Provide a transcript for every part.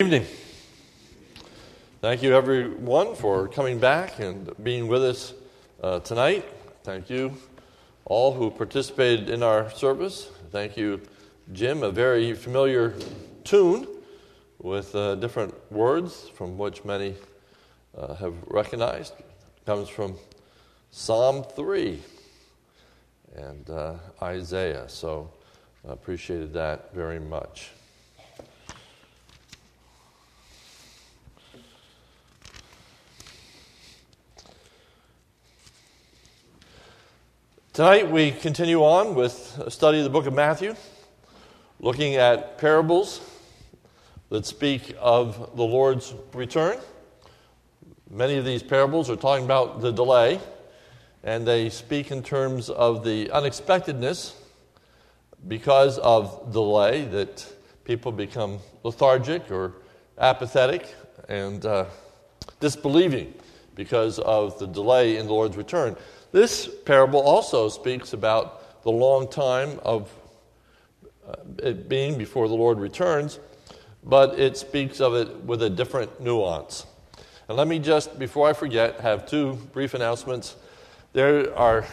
evening. Thank you, everyone, for coming back and being with us uh, tonight. Thank you, all who participated in our service. Thank you, Jim, a very familiar tune with uh, different words from which many uh, have recognized. It comes from Psalm 3 and uh, Isaiah, so I appreciated that very much. Tonight we continue on with a study of the book of Matthew, looking at parables that speak of the Lord's return. Many of these parables are talking about the delay, and they speak in terms of the unexpectedness because of delay that people become lethargic or apathetic and uh, disbelieving because of the delay in the Lord's return. This parable also speaks about the long time of uh, it being before the Lord returns, but it speaks of it with a different nuance. And let me just, before I forget, have two brief announcements. There are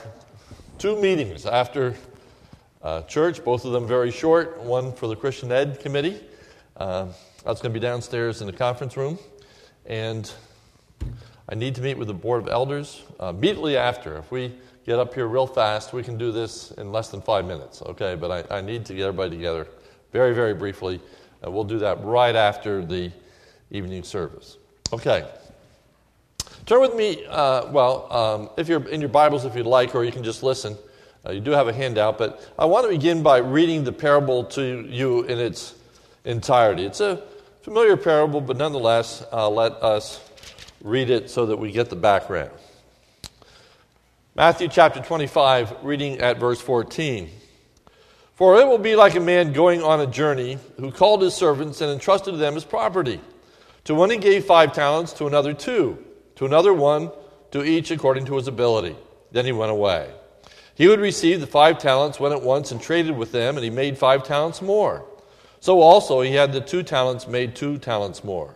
two meetings after uh, church, both of them very short. One for the Christian Ed Committee. Uh, that's going to be downstairs in the conference room. And I need to meet with the Board of Elders uh, immediately after. If we get up here real fast, we can do this in less than five minutes, okay? But I, I need to get everybody together very, very briefly. We'll do that right after the evening service. Okay. Turn with me, uh, well, um, if you're in your Bibles, if you'd like, or you can just listen. Uh, you do have a handout, but I want to begin by reading the parable to you in its entirety. It's a familiar parable, but nonetheless, uh, let us read it so that we get the background. Matthew chapter 25, reading at verse 14. For it will be like a man going on a journey who called his servants and entrusted to them his property. To one he gave five talents, to another two, to another one, to each according to his ability. Then he went away. He would receive the five talents, went at once and traded with them, and he made five talents more. So also he had the two talents made two talents more.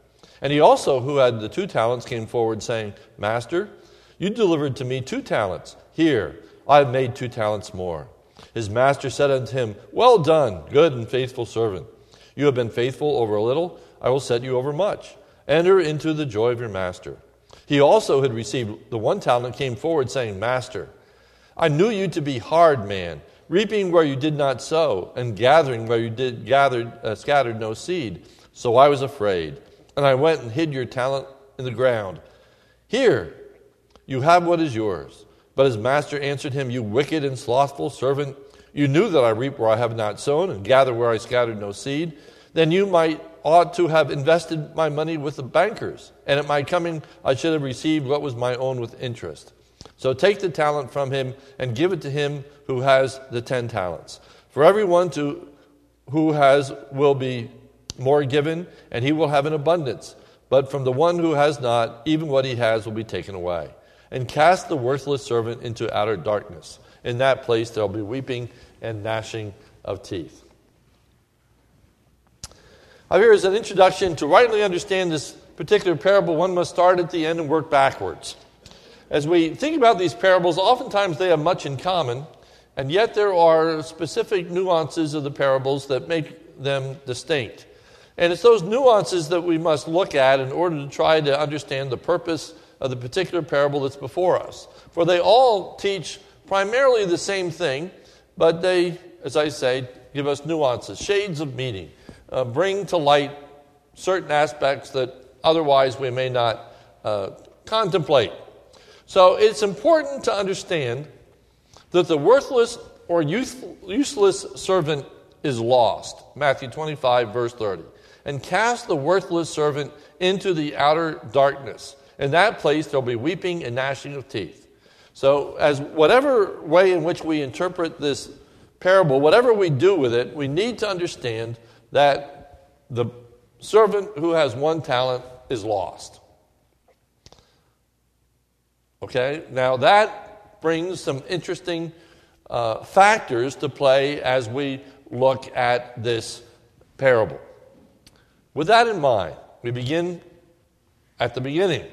And he also, who had the two talents, came forward, saying, Master, you delivered to me two talents. Here, I have made two talents more. His master said unto him, Well done, good and faithful servant. You have been faithful over a little, I will set you over much. Enter into the joy of your master. He also had received the one talent came forward, saying, Master, I knew you to be hard man, reaping where you did not sow, and gathering where you did gathered uh, scattered no seed. So I was afraid and I went and hid your talent in the ground. Here, you have what is yours. But his master answered him, You wicked and slothful servant, you knew that I reap where I have not sown, and gather where I scattered no seed. Then you might ought to have invested my money with the bankers, and at my coming I should have received what was my own with interest. So take the talent from him and give it to him who has the ten talents. For everyone to, who has will be more given, and he will have an abundance. But from the one who has not, even what he has will be taken away. And cast the worthless servant into outer darkness. In that place there will be weeping and gnashing of teeth. Now, here is an introduction to rightly understand this particular parable. One must start at the end and work backwards. As we think about these parables, oftentimes they have much in common, and yet there are specific nuances of the parables that make them distinct. And it's those nuances that we must look at in order to try to understand the purpose of the particular parable that's before us. For they all teach primarily the same thing, but they, as I say, give us nuances, shades of meaning, uh, bring to light certain aspects that otherwise we may not uh, contemplate. So it's important to understand that the worthless or useless servant is lost. Matthew 25, verse 30 and cast the worthless servant into the outer darkness. In that place, there'll be weeping and gnashing of teeth. So, as whatever way in which we interpret this parable, whatever we do with it, we need to understand that the servant who has one talent is lost. Okay, now that brings some interesting uh, factors to play as we look at this parable. With that in mind, we begin at the beginning.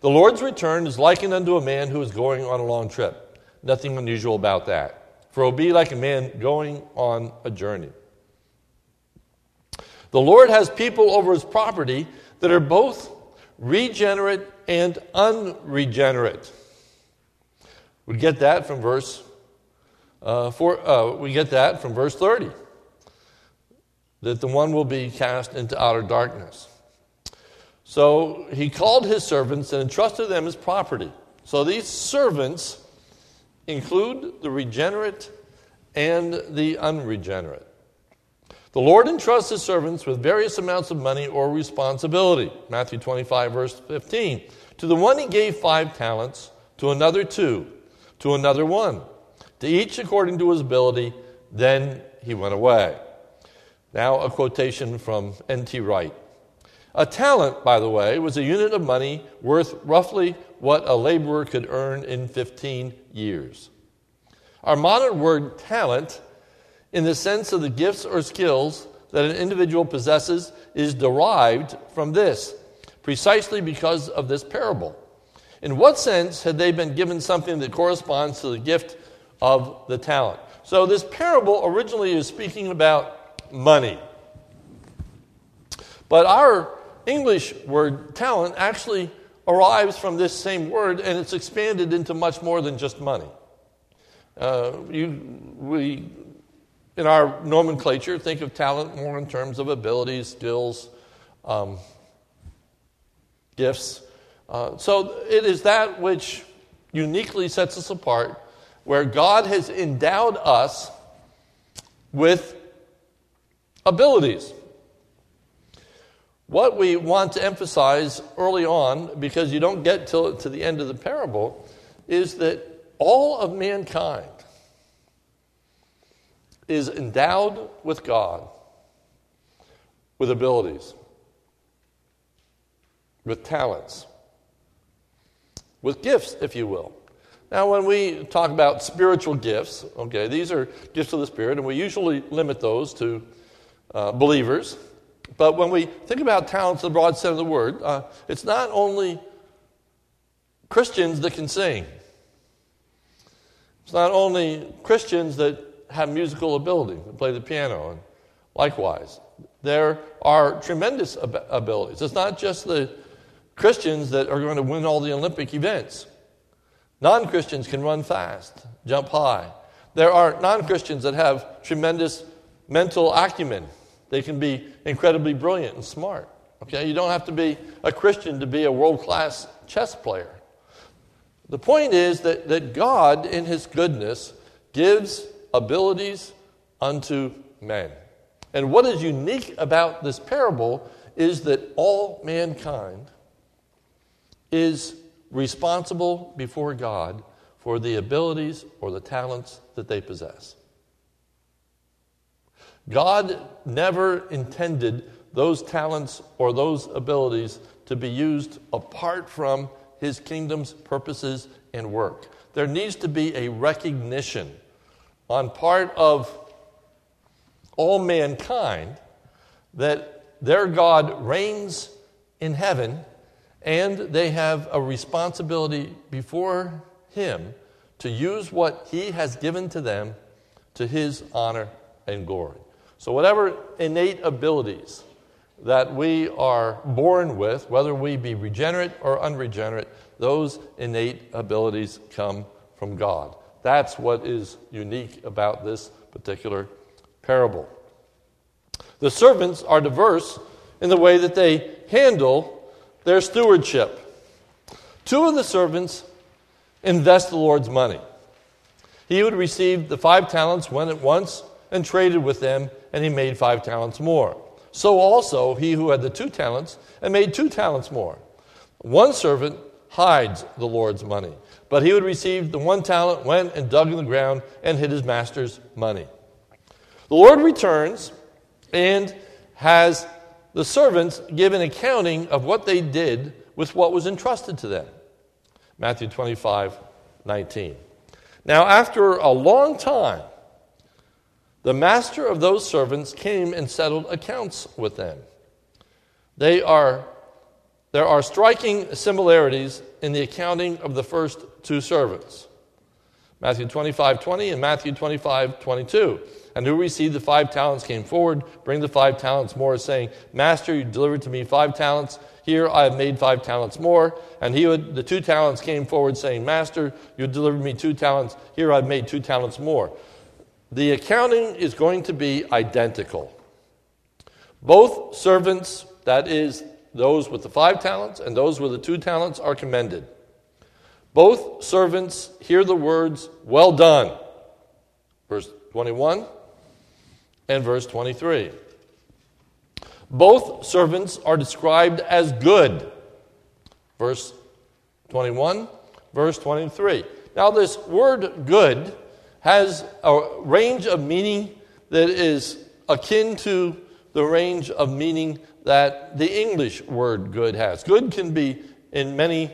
The Lord's return is likened unto a man who is going on a long trip. Nothing unusual about that. For it will be like a man going on a journey. The Lord has people over his property that are both regenerate and unregenerate. We get that from verse uh, for, uh, we get that from verse 30 that the one will be cast into outer darkness. So he called his servants and entrusted them his property. So these servants include the regenerate and the unregenerate. The Lord entrusts his servants with various amounts of money or responsibility. Matthew 25, verse 15. To the one he gave five talents, to another two, to another one, to each according to his ability. Then he went away. Now, a quotation from N.T. Wright. A talent, by the way, was a unit of money worth roughly what a laborer could earn in 15 years. Our modern word talent in the sense of the gifts or skills that an individual possesses is derived from this, precisely because of this parable. In what sense had they been given something that corresponds to the gift of the talent? So, this parable originally is speaking about money. But our English word talent actually arrives from this same word and it's expanded into much more than just money. Uh, you, we in our nomenclature, think of talent more in terms of abilities, skills, um, gifts. Uh, so it is that which uniquely sets us apart, where God has endowed us with abilities. What we want to emphasize early on, because you don't get till, to the end of the parable, is that all of mankind is endowed with God, with abilities, with talents, with gifts, if you will. Now, when we talk about spiritual gifts, okay, these are gifts of the Spirit, and we usually limit those to uh, believers. But when we think about talents, in the broad sense of the word, uh, it's not only Christians that can sing. It's not only Christians that have musical ability to play the piano, and likewise, there are tremendous ab- abilities. It's not just the Christians that are going to win all the Olympic events. Non Christians can run fast, jump high. There are non Christians that have tremendous mental acumen. They can be incredibly brilliant and smart. Okay, you don't have to be a Christian to be a world class chess player. The point is that, that God, in His goodness, gives abilities unto men. And what is unique about this parable is that all mankind is responsible before God for the abilities or the talents that they possess. God never intended those talents or those abilities to be used apart from his kingdom's purposes and work. There needs to be a recognition on part of all mankind that their God reigns in heaven and they have a responsibility before Him to use what He has given to them to His honor and glory. So, whatever innate abilities that we are born with, whether we be regenerate or unregenerate, those innate abilities come from God. That's what is unique about this particular parable. The servants are diverse in the way that they handle their stewardship. Two of the servants invest the Lord's money. He who received the five talents went at once and traded with them, and he made five talents more. So also he who had the two talents and made two talents more. One servant hides the Lord's money, but he who received the one talent went and dug in the ground and hid his master's money. The Lord returns and has the servants give an accounting of what they did with what was entrusted to them. Matthew 25, 19. Now, after a long time, the master of those servants came and settled accounts with them. They are, there are striking similarities in the accounting of the first two servants Matthew 25 20 and Matthew 25 22. And who received the five talents came forward, bring the five talents more, saying, Master, you delivered to me five talents. Here I have made five talents more. And he would, the two talents came forward, saying, Master, you delivered me two talents. Here I've made two talents more. The accounting is going to be identical. Both servants, that is, those with the five talents and those with the two talents, are commended. Both servants hear the words, Well done, verse 21 and verse 23. Both servants are described as good, verse 21, verse 23. Now, this word good has a range of meaning that is akin to the range of meaning that the English word good has. Good can be in many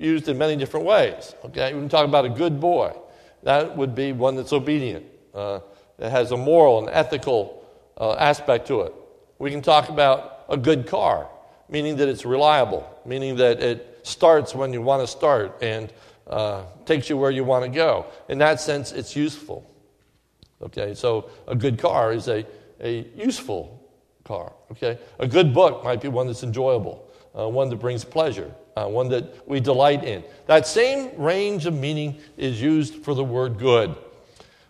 used in many different ways. Okay, we can talk about a good boy. That would be one that's obedient, uh, that has a moral and ethical uh, aspect to it. We can talk about a good car, meaning that it's reliable, meaning that it starts when you want to start and uh, takes you where you want to go. In that sense, it's useful. Okay, so a good car is a, a useful car. Okay, a good book might be one that's enjoyable, uh, one that brings pleasure, uh, one that we delight in. That same range of meaning is used for the word good.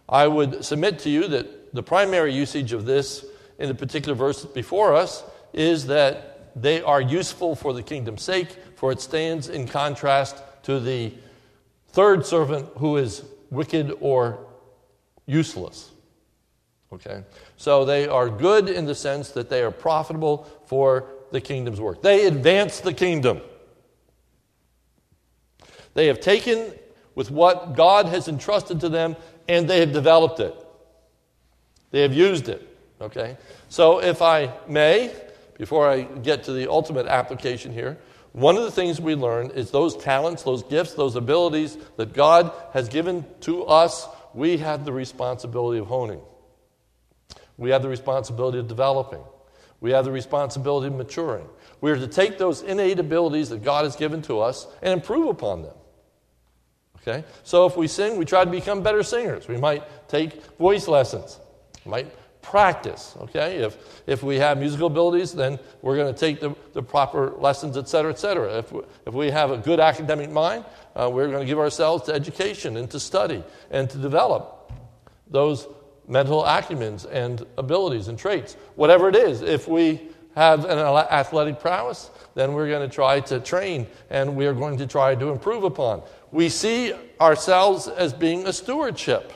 I would submit to you that the primary usage of this in the particular verse before us is that they are useful for the kingdom's sake, for it stands in contrast to the Third servant who is wicked or useless. Okay? So they are good in the sense that they are profitable for the kingdom's work. They advance the kingdom. They have taken with what God has entrusted to them and they have developed it. They have used it. Okay? So if I may, before I get to the ultimate application here, one of the things we learn is those talents, those gifts, those abilities that God has given to us, we have the responsibility of honing. We have the responsibility of developing. We have the responsibility of maturing. We are to take those innate abilities that God has given to us and improve upon them. Okay? So if we sing, we try to become better singers. We might take voice lessons. We might practice. Okay, if if we have musical abilities, then we're going to take the, the proper lessons, et cetera, et cetera. If we, if we have a good academic mind, uh, we're going to give ourselves to education and to study and to develop those mental acumens and abilities and traits, whatever it is. If we have an athletic prowess, then we're going to try to train and we are going to try to improve upon. We see ourselves as being a stewardship.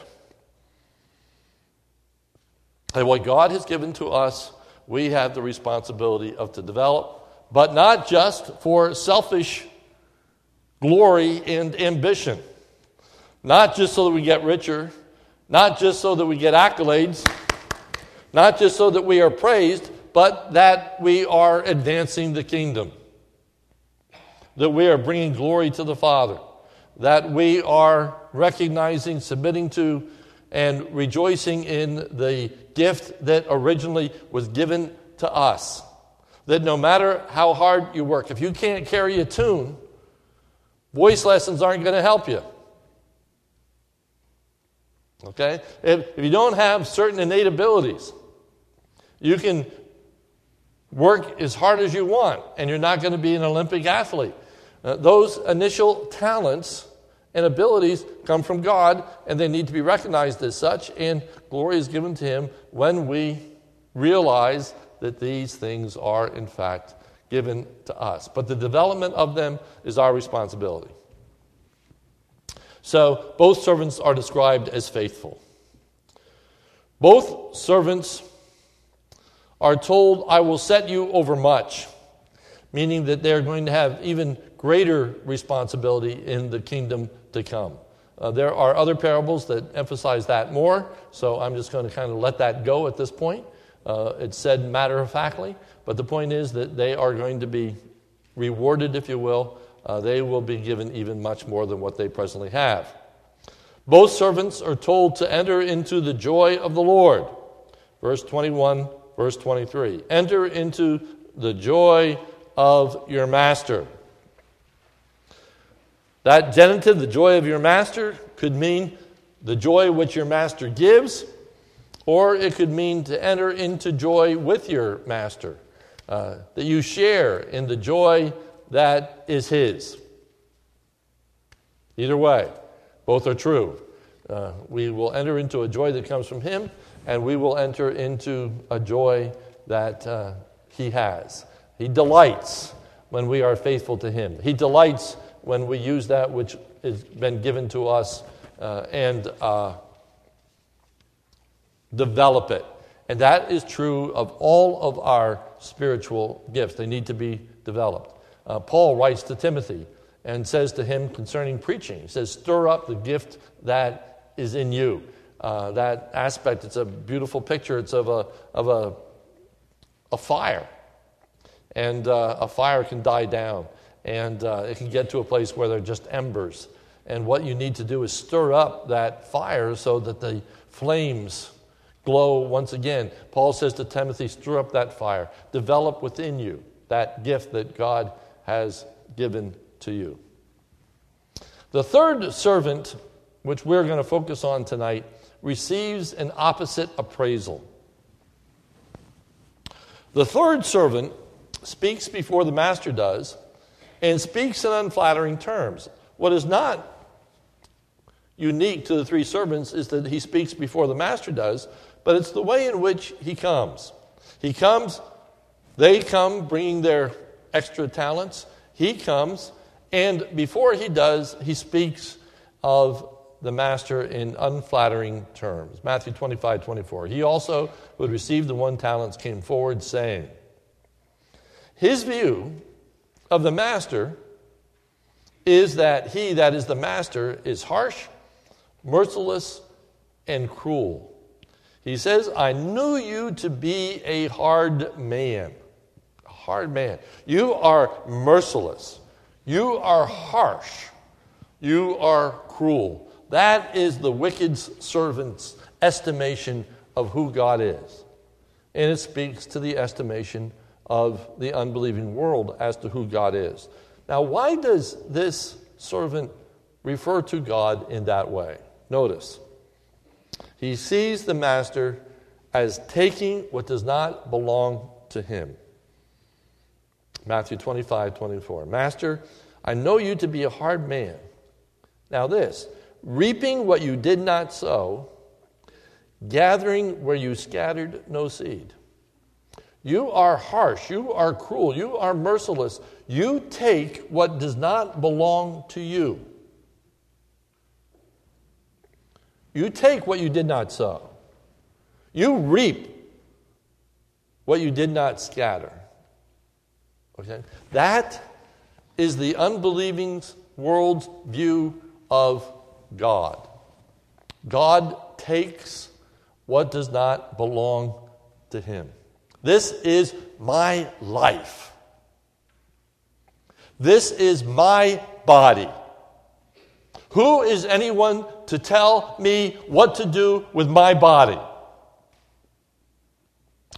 And what God has given to us, we have the responsibility of to develop, but not just for selfish glory and ambition. Not just so that we get richer, not just so that we get accolades, not just so that we are praised, but that we are advancing the kingdom. That we are bringing glory to the Father. That we are recognizing, submitting to, and rejoicing in the gift that originally was given to us. That no matter how hard you work, if you can't carry a tune, voice lessons aren't going to help you. Okay? If, if you don't have certain innate abilities, you can work as hard as you want, and you're not going to be an Olympic athlete. Uh, those initial talents and abilities come from God, and they need to be recognized as such, and glory is given to Him when we realize that these things are, in fact, given to us. But the development of them is our responsibility. So, both servants are described as faithful. Both servants are told, I will set you over much, meaning that they're going to have even greater responsibility in the kingdom to come. Uh, there are other parables that emphasize that more, so I'm just going to kind of let that go at this point. Uh, it's said matter of factly, but the point is that they are going to be rewarded, if you will. Uh, they will be given even much more than what they presently have. Both servants are told to enter into the joy of the Lord. Verse 21, verse 23. Enter into the joy of your master. That genitive, the joy of your master, could mean the joy which your master gives, or it could mean to enter into joy with your master, uh, that you share in the joy that is his. Either way, both are true. Uh, we will enter into a joy that comes from him, and we will enter into a joy that uh, he has. He delights when we are faithful to him. He delights when we use that which has been given to us uh, and uh, develop it. And that is true of all of our spiritual gifts. They need to be developed. Uh, Paul writes to Timothy and says to him concerning preaching, he says, Stir up the gift that is in you. Uh, that aspect, it's a beautiful picture. It's of a, of a, a fire. And uh, a fire can die down and uh, it can get to a place where they're just embers. And what you need to do is stir up that fire so that the flames glow once again. Paul says to Timothy, stir up that fire, develop within you that gift that God has given to you. The third servant, which we're going to focus on tonight, receives an opposite appraisal. The third servant speaks before the master does and speaks in unflattering terms. What is not unique to the three servants is that he speaks before the master does, but it's the way in which he comes. He comes, they come bringing their extra talents. He comes, and before he does, he speaks of the master in unflattering terms. Matthew 25, 24. He also, who had received the one talents, came forward saying, His view of the master is that he, that is the master, is harsh, merciless, and cruel. He says, I knew you to be a hard man. A hard man. You are merciless. You are harsh. You are cruel. That is the wicked servant's estimation of who God is. And it speaks to the estimation of the unbelieving world as to who God is. Now, why does this servant refer to God in that way? Notice, he sees the master as taking what does not belong to him. Matthew 25, 24. Master, I know you to be a hard man. Now, this reaping what you did not sow, gathering where you scattered no seed. You are harsh. You are cruel. You are merciless. You take what does not belong to you. You take what you did not sow. You reap what you did not scatter. Okay? That is the unbelieving world's view of God. God takes what does not belong to him. This is my life. This is my body. Who is anyone to tell me what to do with my body?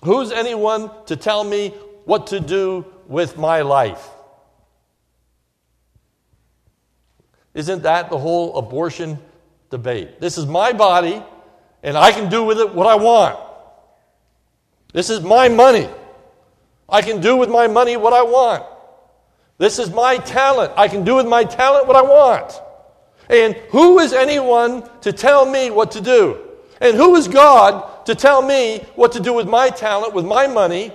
Who's anyone to tell me what to do with my life? Isn't that the whole abortion debate? This is my body, and I can do with it what I want. This is my money. I can do with my money what I want. This is my talent. I can do with my talent what I want. And who is anyone to tell me what to do? And who is God to tell me what to do with my talent, with my money,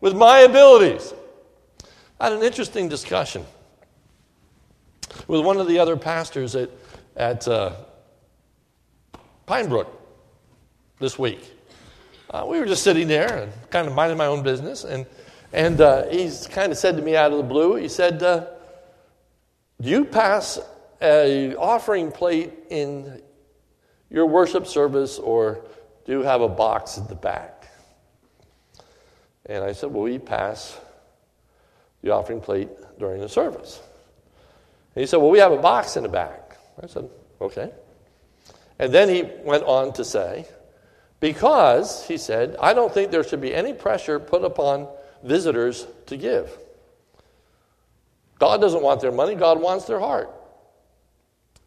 with my abilities? I had an interesting discussion with one of the other pastors at, at uh, Pinebrook this week. Uh, we were just sitting there and kind of minding my own business. And, and uh, he's kind of said to me out of the blue, he said, uh, Do you pass a offering plate in your worship service or do you have a box at the back? And I said, Well, we pass the offering plate during the service. And he said, Well, we have a box in the back. I said, Okay. And then he went on to say, Because, he said, I don't think there should be any pressure put upon visitors to give. God doesn't want their money, God wants their heart.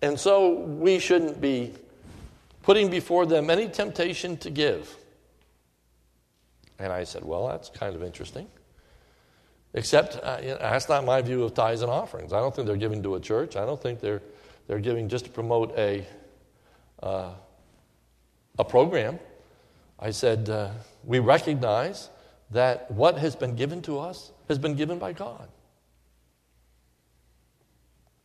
And so we shouldn't be putting before them any temptation to give. And I said, Well, that's kind of interesting. Except uh, you know, that's not my view of tithes and offerings. I don't think they're giving to a church. I don't think they're, they're giving just to promote a, uh, a program. I said, uh, We recognize that what has been given to us has been given by God.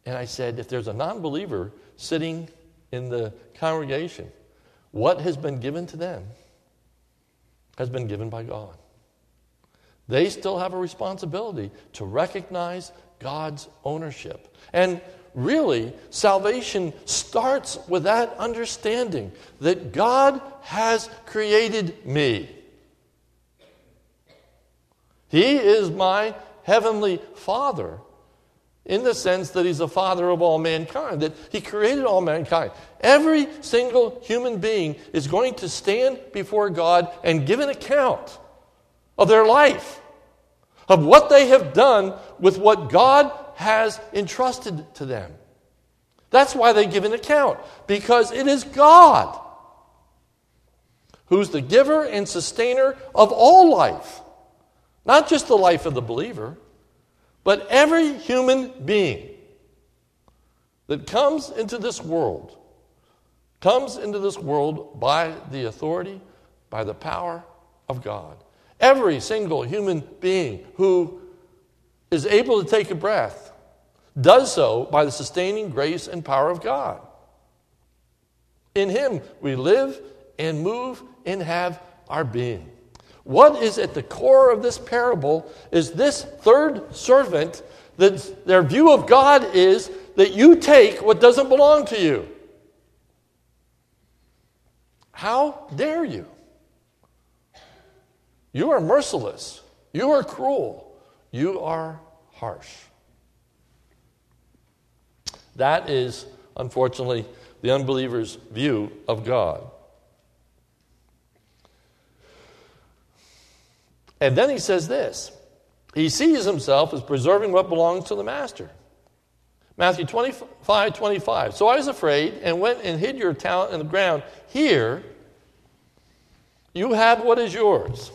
And I said, if there's a non believer sitting in the congregation, what has been given to them has been given by God. They still have a responsibility to recognize God's ownership. And really, salvation starts with that understanding that God has created me. He is my heavenly Father in the sense that He's the Father of all mankind, that He created all mankind. Every single human being is going to stand before God and give an account of their life, of what they have done with what God has entrusted to them. That's why they give an account, because it is God who's the giver and sustainer of all life. Not just the life of the believer, but every human being that comes into this world comes into this world by the authority, by the power of God. Every single human being who is able to take a breath does so by the sustaining grace and power of God. In Him we live and move and have our being. What is at the core of this parable is this third servant that their view of God is that you take what doesn't belong to you. How dare you? You are merciless. You are cruel. You are harsh. That is, unfortunately, the unbeliever's view of God. And then he says this He sees himself as preserving what belongs to the master. Matthew 25, 25. So I was afraid and went and hid your talent in the ground. Here, you have what is yours.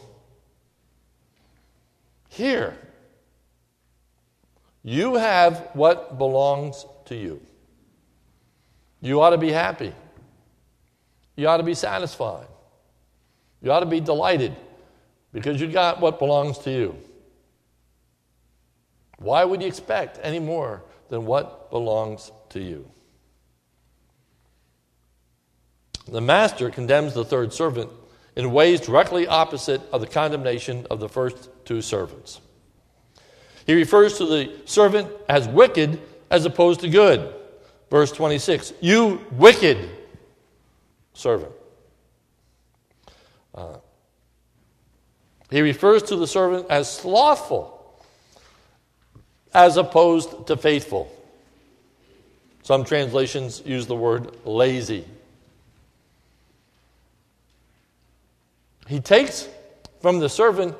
Here, you have what belongs to you. You ought to be happy. You ought to be satisfied. You ought to be delighted because you got what belongs to you. Why would you expect any more than what belongs to you? The master condemns the third servant in ways directly opposite of the condemnation of the first two servants. He refers to the servant as wicked as opposed to good. Verse 26 You wicked servant. Uh, he refers to the servant as slothful as opposed to faithful. Some translations use the word lazy. He takes from the servant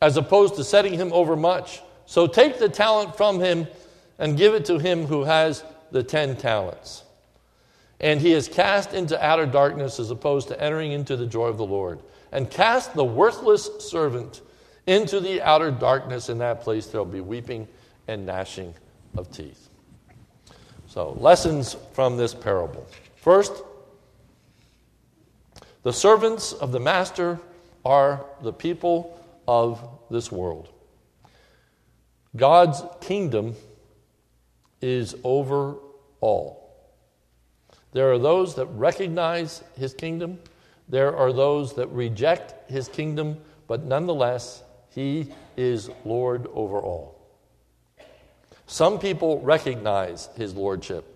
as opposed to setting him over much. So take the talent from him and give it to him who has the ten talents. And he is cast into outer darkness as opposed to entering into the joy of the Lord and cast the worthless servant into the outer darkness. In that place, there will be weeping and gnashing of teeth. So, lessons from this parable. First, the servants of the master are the people of this world. God's kingdom is over all. There are those that recognize his kingdom there are those that reject his kingdom, but nonetheless, he is Lord over all. Some people recognize his lordship.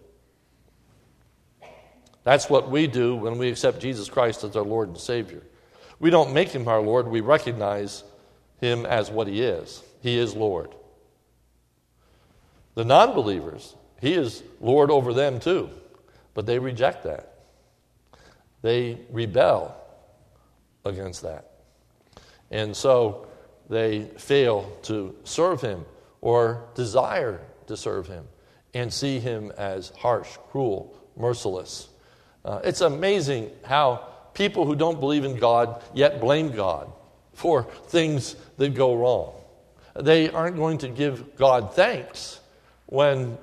That's what we do when we accept Jesus Christ as our Lord and Savior. We don't make him our Lord, we recognize him as what he is. He is Lord. The non believers, he is Lord over them too, but they reject that. They rebel against that. And so they fail to serve him or desire to serve him and see him as harsh, cruel, merciless. Uh, it's amazing how people who don't believe in God yet blame God for things that go wrong. They aren't going to give God thanks when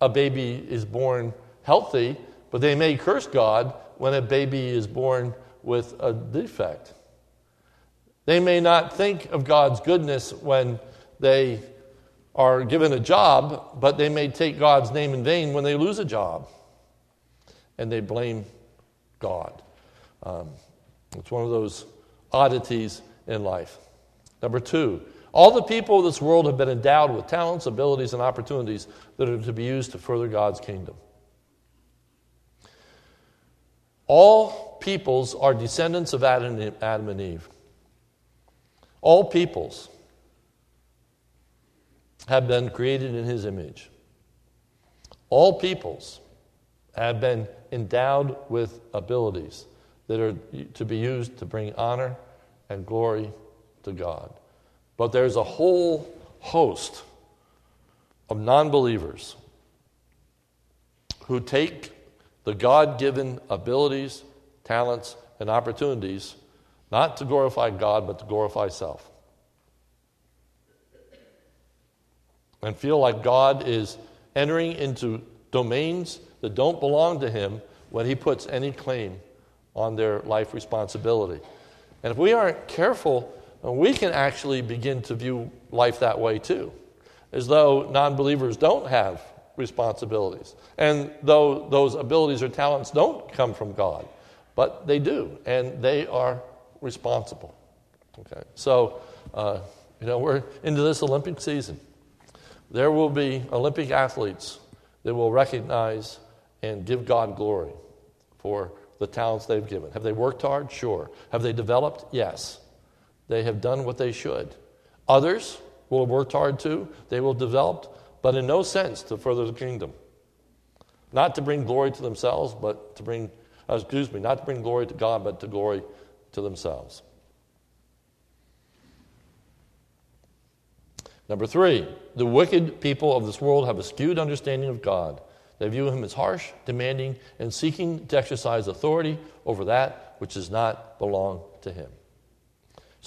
a baby is born healthy, but they may curse God when a baby is born with a defect. They may not think of God's goodness when they are given a job, but they may take God's name in vain when they lose a job. And they blame God. Um, it's one of those oddities in life. Number two, all the people of this world have been endowed with talents, abilities, and opportunities that are to be used to further God's kingdom. All peoples are descendants of Adam and Eve. All peoples have been created in his image. All peoples have been endowed with abilities that are to be used to bring honor and glory to God. But there's a whole host of non believers who take the God given abilities, talents, and opportunities not to glorify God, but to glorify self. And feel like God is entering into domains that don't belong to Him when He puts any claim on their life responsibility. And if we aren't careful, we can actually begin to view life that way too, as though non believers don't have responsibilities. And though those abilities or talents don't come from God, but they do, and they are responsible. Okay, so, uh, you know, we're into this Olympic season. There will be Olympic athletes that will recognize and give God glory for the talents they've given. Have they worked hard? Sure. Have they developed? Yes. They have done what they should. Others will have worked hard too. They will have developed, but in no sense to further the kingdom. Not to bring glory to themselves, but to bring, uh, excuse me, not to bring glory to God, but to glory to themselves. Number three, the wicked people of this world have a skewed understanding of God. They view him as harsh, demanding, and seeking to exercise authority over that which does not belong to him.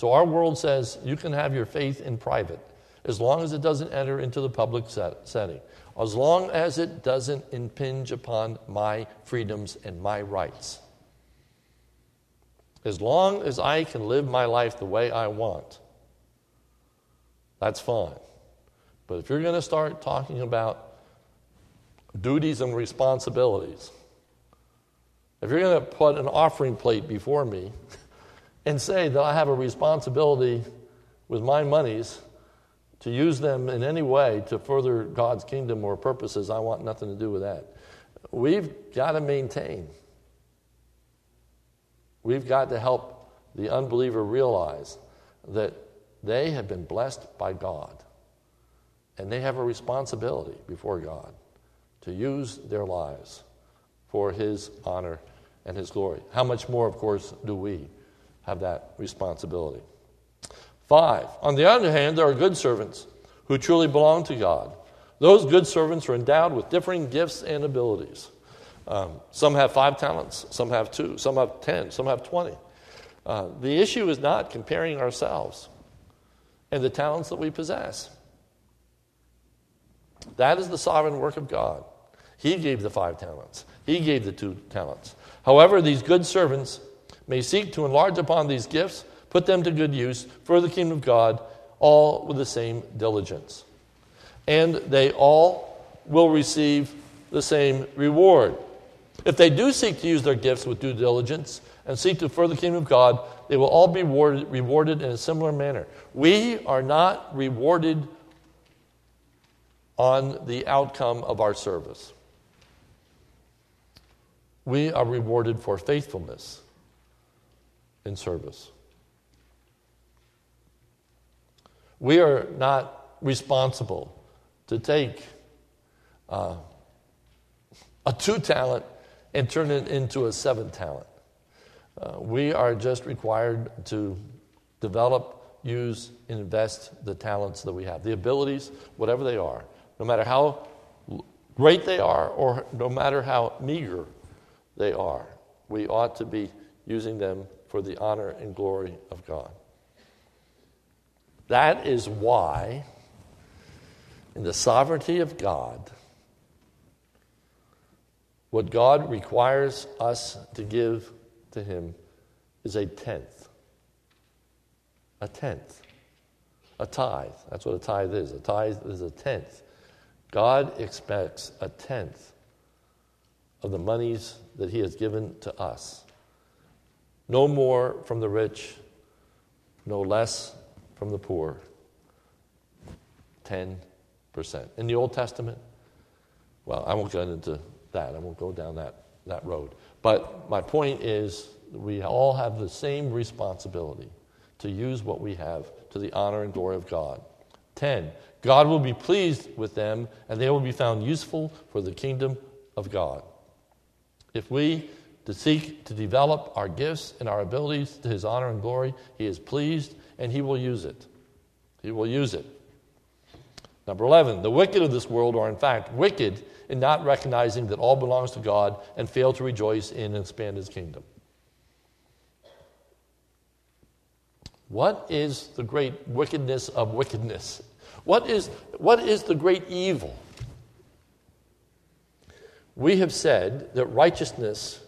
So our world says you can have your faith in private as long as it doesn't enter into the public set, setting, as long as it doesn't impinge upon my freedoms and my rights. As long as I can live my life the way I want, that's fine. But if you're going to start talking about duties and responsibilities. If you're going to put an offering plate before me and say that I have a responsibility with my monies to use them in any way to further God's kingdom or purposes, I want nothing to do with that. We've got to maintain. We've got to help the unbeliever realize that they have been blessed by God and they have a responsibility before God to use their lives for His honor and His glory. How much more, of course, do we have that responsibility? Five, on the other hand, there are good servants who truly belong to God. Those good servants are endowed with differing gifts and abilities. Um, some have five talents, some have two, some have ten, some have twenty. Uh, the issue is not comparing ourselves and the talents that we possess. That is the sovereign work of God. He gave the five talents, He gave the two talents. However, these good servants may seek to enlarge upon these gifts, put them to good use for the kingdom of God, all with the same diligence. And they all will receive the same reward. If they do seek to use their gifts with due diligence, and seek to further the kingdom of God, they will all be rewarded, in a similar manner. We are not rewarded on the outcome of our service. We are rewarded for faithfulness in service. We are not responsible to take uh, a two talent and turn it into a seven talent. Uh, we are just required to develop, use, and invest the talents that we have, the abilities, whatever they are, no matter how great they are or no matter how meager they are. We ought to be using them for the honor and glory of God. That is why, in the sovereignty of God, what God requires us to give to Him is a tenth. A tenth. A tithe. That's what a tithe is. A tithe is a tenth. God expects a tenth of the monies that He has given to us. No more from the rich, no less from the poor 10%. In the Old Testament, well, I won't get into that. I won't go down that, that road. But my point is, we all have the same responsibility to use what we have to the honor and glory of God. 10. God will be pleased with them, and they will be found useful for the kingdom of God. If we to seek to develop our gifts and our abilities to his honor and glory, he is pleased and he will use it. He will use it. Number 11, the wicked of this world are in fact wicked in not recognizing that all belongs to God and fail to rejoice in and expand his kingdom. What is the great wickedness of wickedness? What is, what is the great evil? We have said that righteousness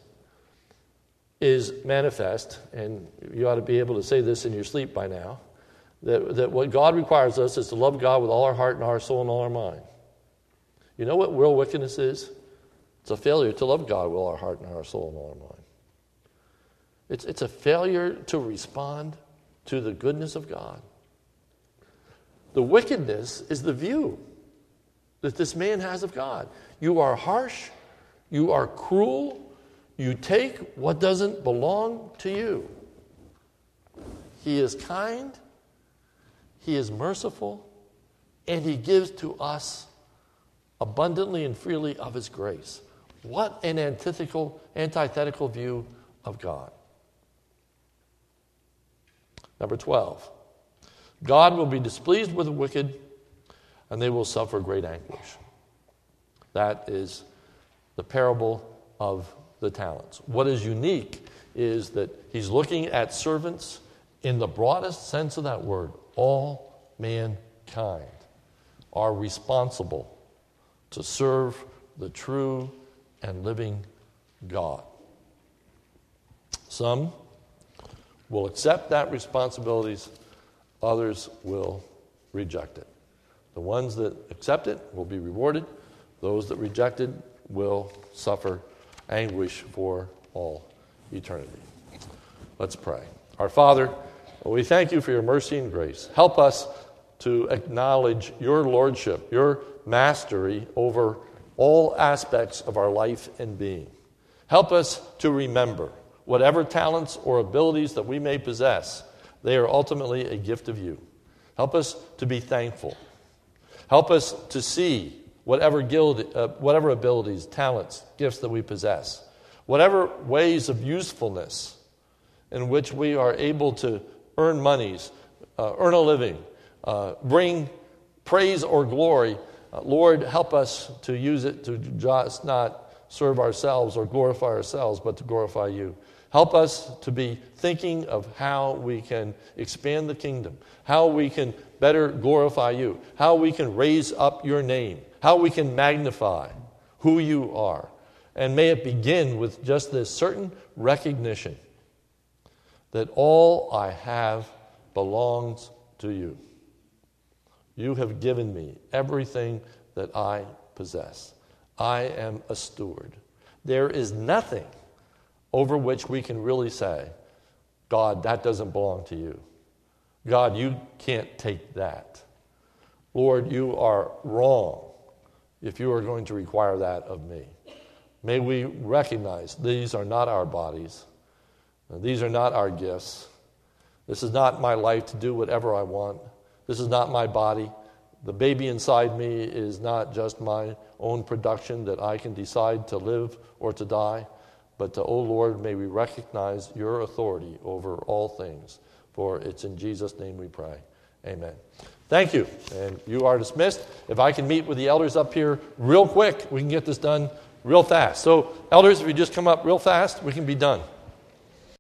is manifest, and you ought to be able to say this in your sleep by now that, that what God requires us is to love God with all our heart and our soul and all our mind. You know what real wickedness is? It's a failure to love God with all our heart and our soul and all our mind. It's, it's a failure to respond to the goodness of God. The wickedness is the view that this man has of God. You are harsh, you are cruel, you take what doesn't belong to you. He is kind, He is merciful, and He gives to us abundantly and freely of His grace. What an antithetical, antithetical view of God. Number 12. God will be displeased with the wicked, and they will suffer great anguish. That is the parable of the talents. What is unique is that he's looking at servants in the broadest sense of that word. All mankind are responsible to serve the true and living God. Some will accept that responsibilities, others will reject it. The ones that accept it will be rewarded, those that reject it will suffer anguish for all eternity. Let's pray. Our Father, we thank you for your mercy and grace. Help us to acknowledge your lordship, your mastery over all aspects of our life and being. Help us to remember whatever talents or abilities that we may possess, they are ultimately a gift of you. Help us to be thankful. Help us to see whatever, guild, uh, whatever abilities, talents, gifts that we possess, whatever ways of usefulness in which we are able to earn monies, uh, earn a living, uh, bring praise or glory. Uh, Lord, help us to use it to just not serve ourselves or glorify ourselves, but to glorify you. Help us to be thinking of how we can expand the kingdom, how we can better glorify you, how we can raise up your name, how we can magnify who you are. And may it begin with just this certain recognition that all I have belongs to you. You have given me everything that I possess. I am a steward. There is nothing over which we can really say, God, that doesn't belong to you. God, you can't take that. Lord, you are wrong if you are going to require that of me. May we recognize these are not our bodies, these are not our gifts. This is not my life to do whatever I want. This is not my body. The baby inside me is not just my own production that I can decide to live or to die, but to, oh Lord, may we recognize your authority over all things. For it's in Jesus' name we pray. Amen. Thank you. And you are dismissed. If I can meet with the elders up here real quick, we can get this done real fast. So, elders, if you just come up real fast, we can be done.